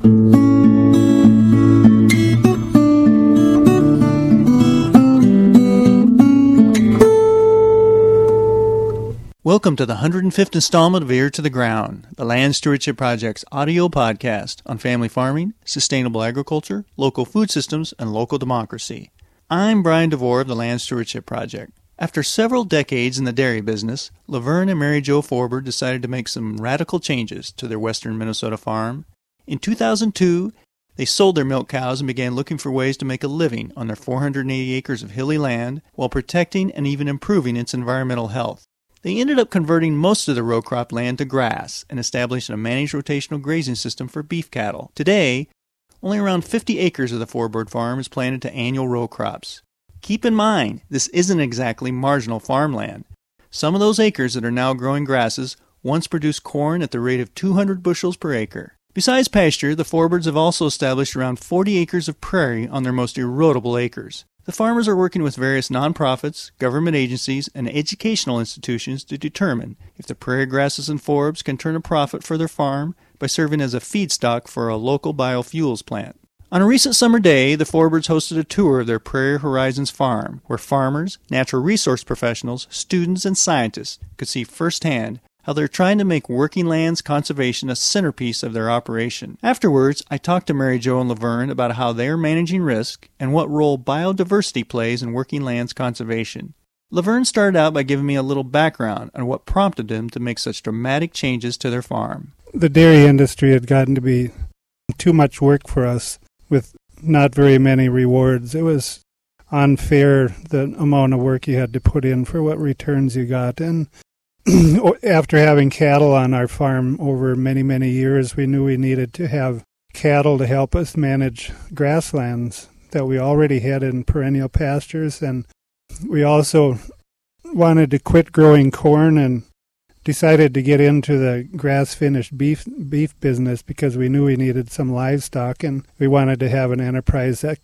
Welcome to the 105th installment of Ear to the Ground, the Land Stewardship Project's audio podcast on family farming, sustainable agriculture, local food systems, and local democracy. I'm Brian DeVore of the Land Stewardship Project. After several decades in the dairy business, Laverne and Mary Jo Forbord decided to make some radical changes to their western Minnesota farm. In 2002, they sold their milk cows and began looking for ways to make a living on their 480 acres of hilly land while protecting and even improving its environmental health. They ended up converting most of the row crop land to grass and establishing a managed rotational grazing system for beef cattle. Today, only around 50 acres of the Forbord farm is planted to annual row crops. Keep in mind, this isn't exactly marginal farmland. Some of those acres that are now growing grasses once produced corn at the rate of 200 bushels per acre. Besides pasture, the Forbords have also established around 40 acres of prairie on their most erodible acres. The farmers are working with various nonprofits, government agencies, and educational institutions to determine if the prairie grasses and forbs can turn a profit for their farm by serving as a feedstock for a local biofuels plant. On a recent summer day, the Forbords hosted a tour of their Prairie Horizons farm, where farmers, natural resource professionals, students, and scientists could see firsthand how they're trying to make working lands conservation a centerpiece of their operation. Afterwards, I talked to Mary Jo and Laverne about how they are managing risk and what role biodiversity plays in working lands conservation. Laverne started out by giving me a little background on what prompted them to make such dramatic changes to their farm. The dairy industry had gotten to be too much work for us with not very many rewards. It was unfair the amount of work you had to put in for what returns you got. And after having cattle on our farm over many, many years, we knew we needed to have cattle to help us manage grasslands that we already had in perennial pastures. And we also wanted to quit growing corn and decided to get into the grass finished beef beef business because we knew we needed some livestock and we wanted to have an enterprise that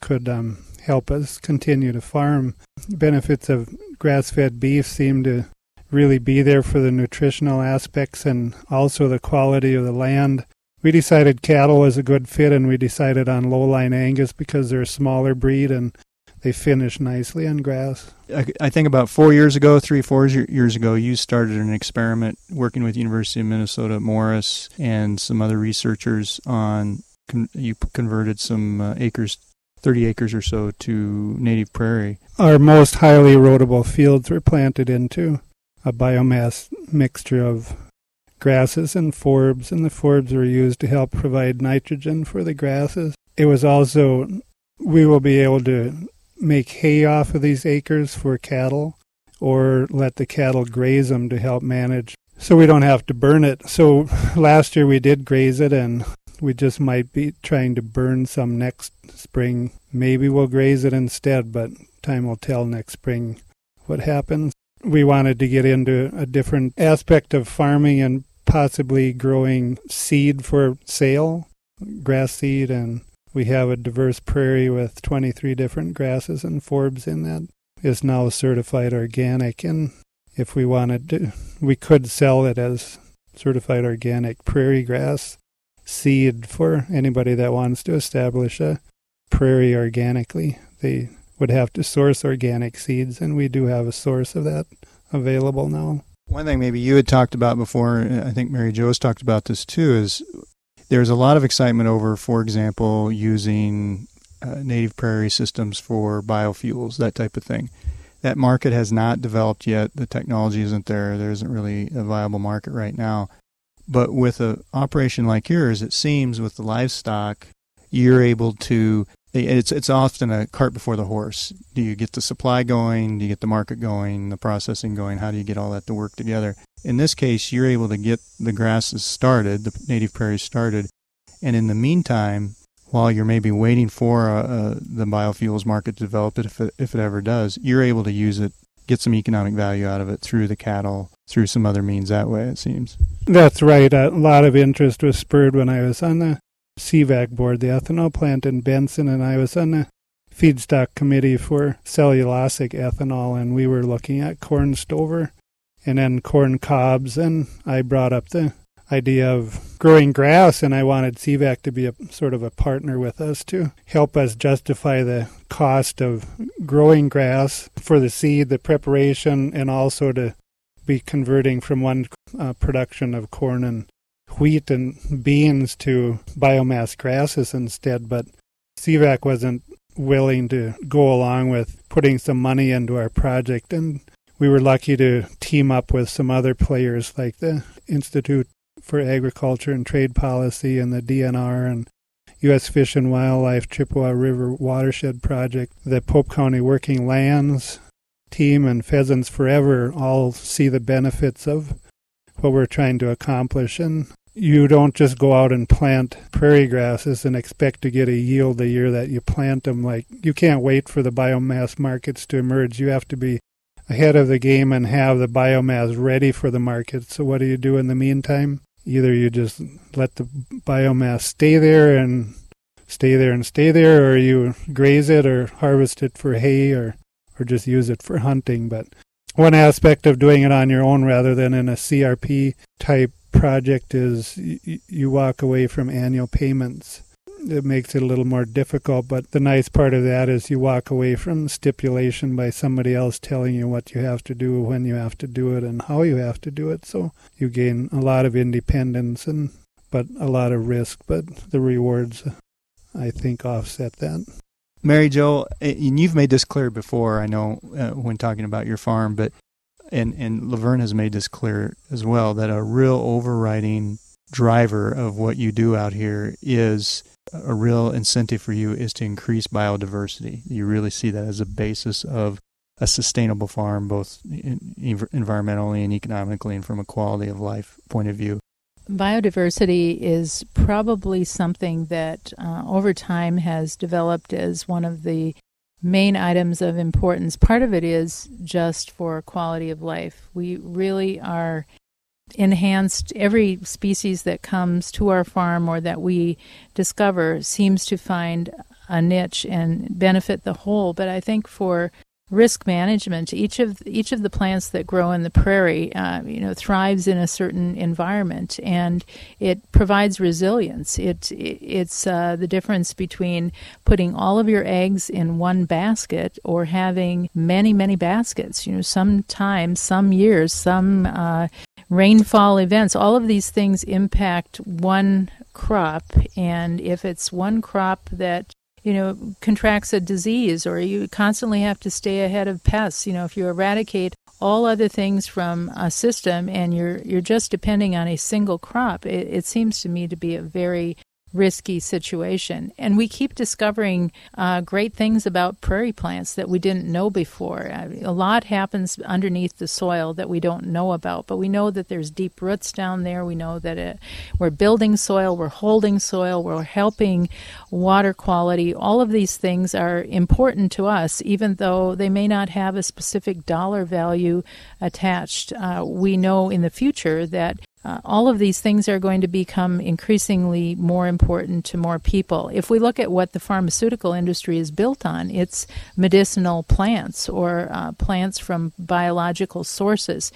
could um, help us continue to farm. Benefits of grass fed beef seem to really be there for the nutritional aspects and also the quality of the land. We decided cattle was a good fit, and we decided on lowline Angus because they're a smaller breed and they finish nicely on grass. I, I think about four years ago, three, four years ago, you started an experiment working with University of Minnesota Morris and some other researchers on. Con- you converted some uh, acres 30 acres or so to native prairie. Our most highly erodible fields were planted into a biomass mixture of grasses and forbs, and the forbs were used to help provide nitrogen for the grasses. It was also, we will be able to make hay off of these acres for cattle or let the cattle graze them to help manage so we don't have to burn it. So last year we did graze it and we just might be trying to burn some next spring. Maybe we'll graze it instead, but time will tell next spring what happens we wanted to get into a different aspect of farming and possibly growing seed for sale, grass seed, and we have a diverse prairie with 23 different grasses and forbs in that. Is now certified organic and if we wanted to we could sell it as certified organic prairie grass seed for anybody that wants to establish a prairie organically. They would have to source organic seeds, and we do have a source of that available now. One thing maybe you had talked about before, I think Mary Jo has talked about this too, is there's a lot of excitement over, for example, using uh, native prairie systems for biofuels, that type of thing. That market has not developed yet. The technology isn't there. There isn't really a viable market right now. But with an operation like yours, it seems with the livestock, you're able to it's it's often a cart before the horse. Do you get the supply going? Do you get the market going? The processing going? How do you get all that to work together? In this case, you're able to get the grasses started, the native prairies started, and in the meantime, while you're maybe waiting for uh, uh, the biofuels market to develop it, if it, if it ever does, you're able to use it, get some economic value out of it through the cattle, through some other means that way. It seems. That's right. A lot of interest was spurred when I was on the CVAC board, the ethanol plant in Benson, and I was on the feedstock committee for cellulosic ethanol, and we were looking at corn stover and then corn cobs, and I brought up the idea of growing grass, and I wanted CVAC to be a sort of a partner with us to help us justify the cost of growing grass for the seed, the preparation, and also to be converting from one uh, production of corn and wheat and beans to biomass grasses instead. But CVAC wasn't willing to go along with putting some money into our project, and we were lucky to team up with some other players like the Institute for Agriculture and Trade Policy and the DNR and U.S. Fish and Wildlife Chippewa River Watershed Project, the Pope County Working Lands team, and Pheasants Forever all see the benefits of what we're trying to accomplish. And you don't just go out and plant prairie grasses and expect to get a yield the year that you plant them. Like, you can't wait for the biomass markets to emerge. You have to be ahead of the game and have the biomass ready for the market. So, what do you do in the meantime? Either you just let the biomass stay there and stay there and stay there, or you graze it or harvest it for hay or, or just use it for hunting. But one aspect of doing it on your own rather than in a CRP type project is you, walk away from annual payments it makes it a little more difficult. But the nice part of that is you walk away from stipulation by somebody else telling you what you have to do, when you have to do it, and how you have to do it. So you gain a lot of independence and but a lot of risk. But the rewards, I think, offset that. Mary Jo, and you've made this clear before. I know uh, when talking about your farm, but and and Laverne has made this clear as well that a real overriding driver of what you do out here is a real incentive for you is to increase biodiversity. You really see that as a basis of a sustainable farm, both environmentally and economically, and from a quality of life point of view. Biodiversity is probably something that uh, over time has developed as one of the main items of importance. Part of it is just for quality of life. We really are enhanced every species that comes to our farm or that we discover seems to find a niche and benefit the whole but i think for risk management each of each of the plants that grow in the prairie uh, you know thrives in a certain environment and it provides resilience it, it it's uh, the difference between putting all of your eggs in one basket or having many many baskets you know sometimes some years some uh, rainfall events, all of these things impact one crop. And if it's one crop that you know contracts a disease or you constantly have to stay ahead of pests. You know if you eradicate all other things from a system and you're you're just depending on a single crop it, it seems to me to be a very risky situation. And we keep discovering uh, great things about prairie plants that we didn't know before. A lot happens underneath the soil that we don't know about, but we know that there's deep roots down there. We know that it, we're building soil, we're holding soil, we're helping water quality. All of these things are important to us, even though they may not have a specific dollar value attached. Uh, we know in the future that uh, all of these things are going to become increasingly more important to more people. If we look at what the pharmaceutical industry is built on, it's medicinal plants or uh, plants from biological sources.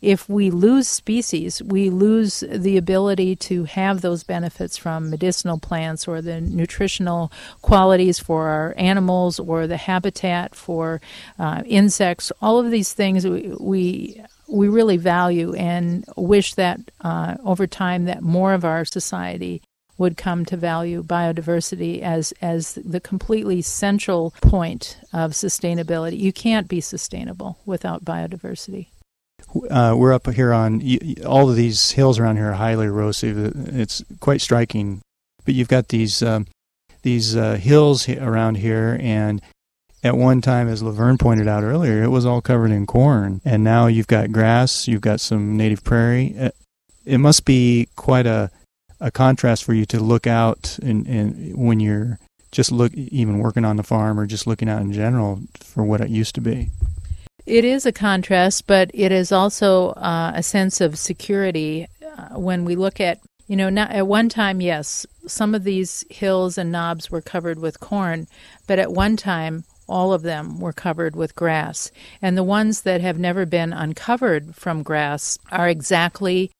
If we lose species, we lose the ability to have those benefits from medicinal plants or the nutritional qualities for our animals or the habitat for uh, insects. All of these things we, we we really value and wish that uh, over time that more of our society would come to value biodiversity as as the completely central point of sustainability. You can't be sustainable without biodiversity. Uh, we're up here on all of these hills around here are highly erosive. It's quite striking, but you've got these um, these uh, hills around here, and at one time, as Laverne pointed out earlier, it was all covered in corn, and now you've got grass, you've got some native prairie. Uh, it must be quite a a contrast for you to look out and, and when you're just look even working on the farm or just looking out in general for what it used to be. It is a contrast, but it is also uh, a sense of security uh, when we look at you know, not, at one time, yes, some of these hills and knobs were covered with corn, but at one time, all of them were covered with grass. And the ones that have never been uncovered from grass are exactly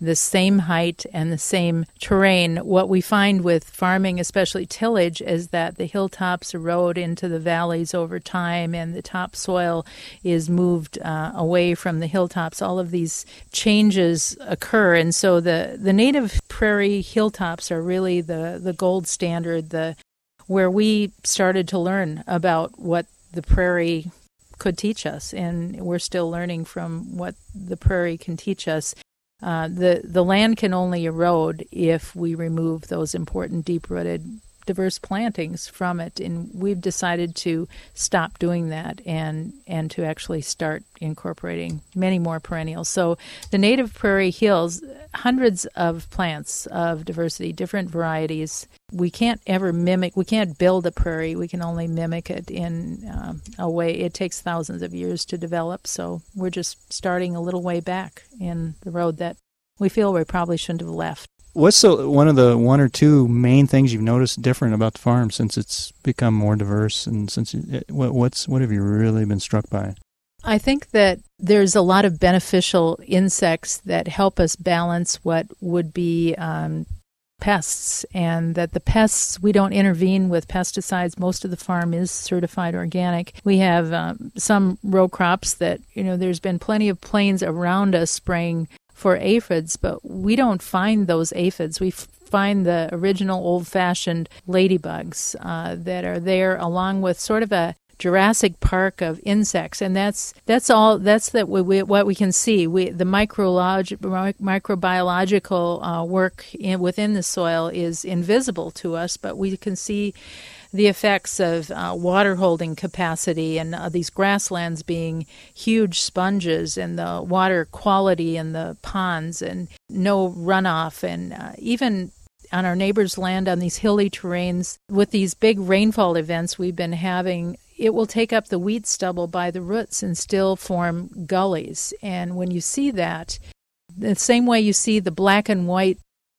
the same height and the same terrain. What we find with farming, especially tillage, is that the hilltops erode into the valleys over time and the topsoil is moved uh, away from the hilltops. All of these changes occur. And so the, the native prairie hilltops are really the, the gold standard, the where we started to learn about what the prairie could teach us, and we're still learning from what the prairie can teach us. Uh, the the land can only erode if we remove those important deep rooted diverse plantings from it, and we've decided to stop doing that and and to actually start incorporating many more perennials. So the native prairie hills, hundreds of plants of diversity, different varieties. We can't ever mimic. We can't build a prairie. We can only mimic it in uh, a way. It takes thousands of years to develop. So we're just starting a little way back in the road that we feel we probably shouldn't have left. What's the, one of the one or two main things you've noticed different about the farm since it's become more diverse, and since what, what's what have you really been struck by? I think that there's a lot of beneficial insects that help us balance what would be um, pests, and that the pests we don't intervene with pesticides. Most of the farm is certified organic. We have um, some row crops that you know. There's been plenty of planes around us spraying for aphids, but we don't find those aphids. We find the original old fashioned ladybugs uh, that are there along with sort of a Jurassic Park of insects, and that's that's all. That's that we, what we can see. We the microbiological uh, work in, within the soil is invisible to us, but we can see the effects of uh, water holding capacity and uh, these grasslands being huge sponges and the water quality in the ponds and no runoff and uh, even on our neighbor's land on these hilly terrains with these big rainfall events we've been having it will take up the wheat stubble by the roots and still form gullies. And when you see that the same way you see the black and white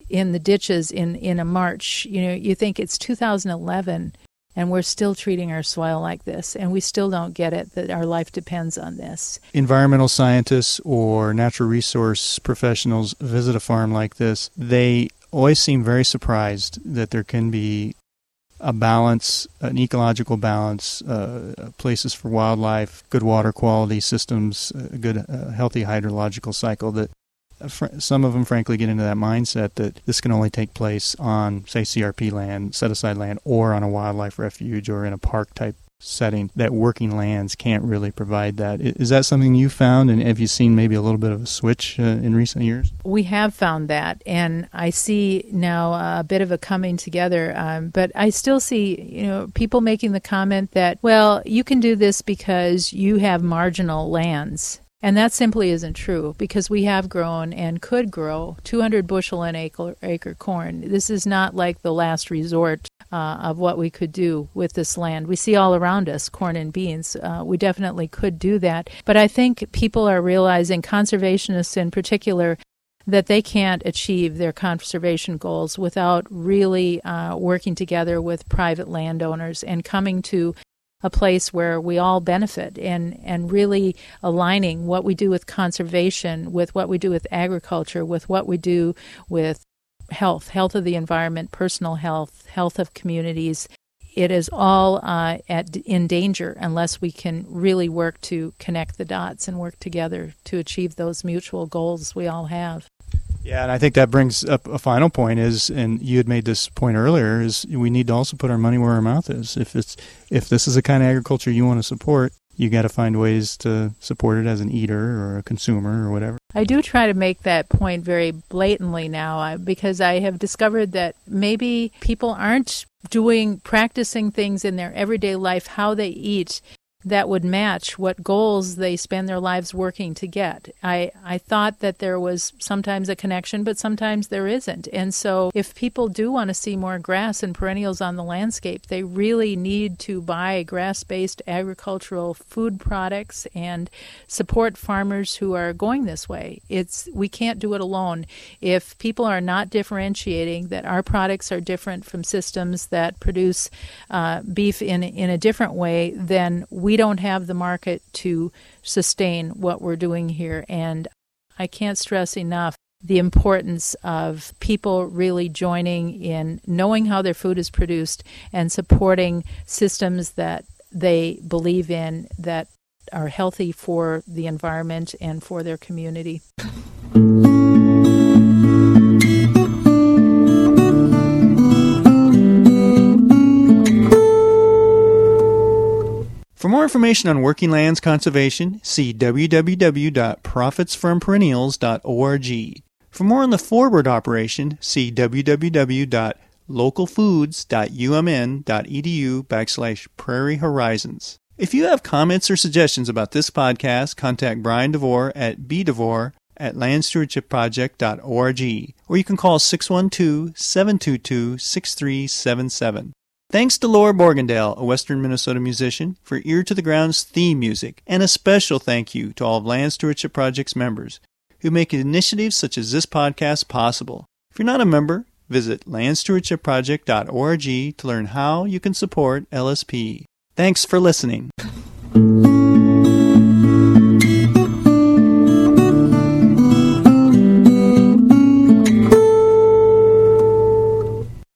in the ditches in in a march. You know you think it's 2011 and we're still treating our soil like this and we still don't get it that our life depends on this. Environmental scientists or natural resource professionals visit a farm like this they always seem very surprised that there can be a balance, an ecological balance, uh, places for wildlife, good water quality systems, a good, uh, healthy hydrological cycle that some of them frankly get into that mindset that this can only take place on say CRP land, set aside land or on a wildlife refuge or in a park type setting that working lands can't really provide that. Is that something you found and have you seen maybe a little bit of a switch uh, in recent years? We have found that and I see now a bit of a coming together um, but I still see you know people making the comment that well you can do this because you have marginal lands and that simply isn't true because we have grown and could grow 200 bushel an acre, acre corn. This is not like the last resort uh, of what we could do with this land. We see all around us corn and beans. Uh, we definitely could do that. But I think people are realizing, conservationists in particular, that they can't achieve their conservation goals without really uh, working together with private landowners and coming to a place where we all benefit and, and really aligning what we do with conservation with what we do with agriculture, with what we do with health, health of the environment, personal health, health of communities. It is all uh, at, in danger unless we can really work to connect the dots and work together to achieve those mutual goals we all have. Yeah, and I think that brings up a final point is, and you had made this point earlier, is we need to also put our money where our mouth is. If it's if this is the kind of agriculture you want to support, you got to find ways to support it as an eater or a consumer or whatever. I do try to make that point very blatantly now uh, because I have discovered that maybe people aren't doing practicing things in their everyday life how they eat that would match what goals they spend their lives working to get. I, I thought that there was sometimes a connection, but sometimes there isn't. And so, if people do want to see more grass and perennials on the landscape, they really need to buy grass based agricultural food products and support farmers who are going this way. It's, we can't do it alone. If people are not differentiating that our products are different from systems that produce uh, beef in, in a different way, then we we don't have the market to sustain what we're doing here. And I can't stress enough the importance of people really joining in knowing how their food is produced and supporting systems that they believe in that are healthy for the environment and for their community. Information on working lands conservation, see www.profitsfromperennials.org. For more on the Forbord operation, see www.localfoods.umn.edu backslash prairie horizons. If you have comments or suggestions about this podcast, contact Brian DeVore at bdevore at landstewardshipproject.org or you can call 612-722-6377. Thanks to Laura Borgendale, a Western Minnesota musician, for Ear to the Ground's theme music, and a special thank you to all of Land Stewardship Project's members who make initiatives such as this podcast possible. If you're not a member, visit landstewardshipproject.org to learn how you can support LSP. Thanks for listening.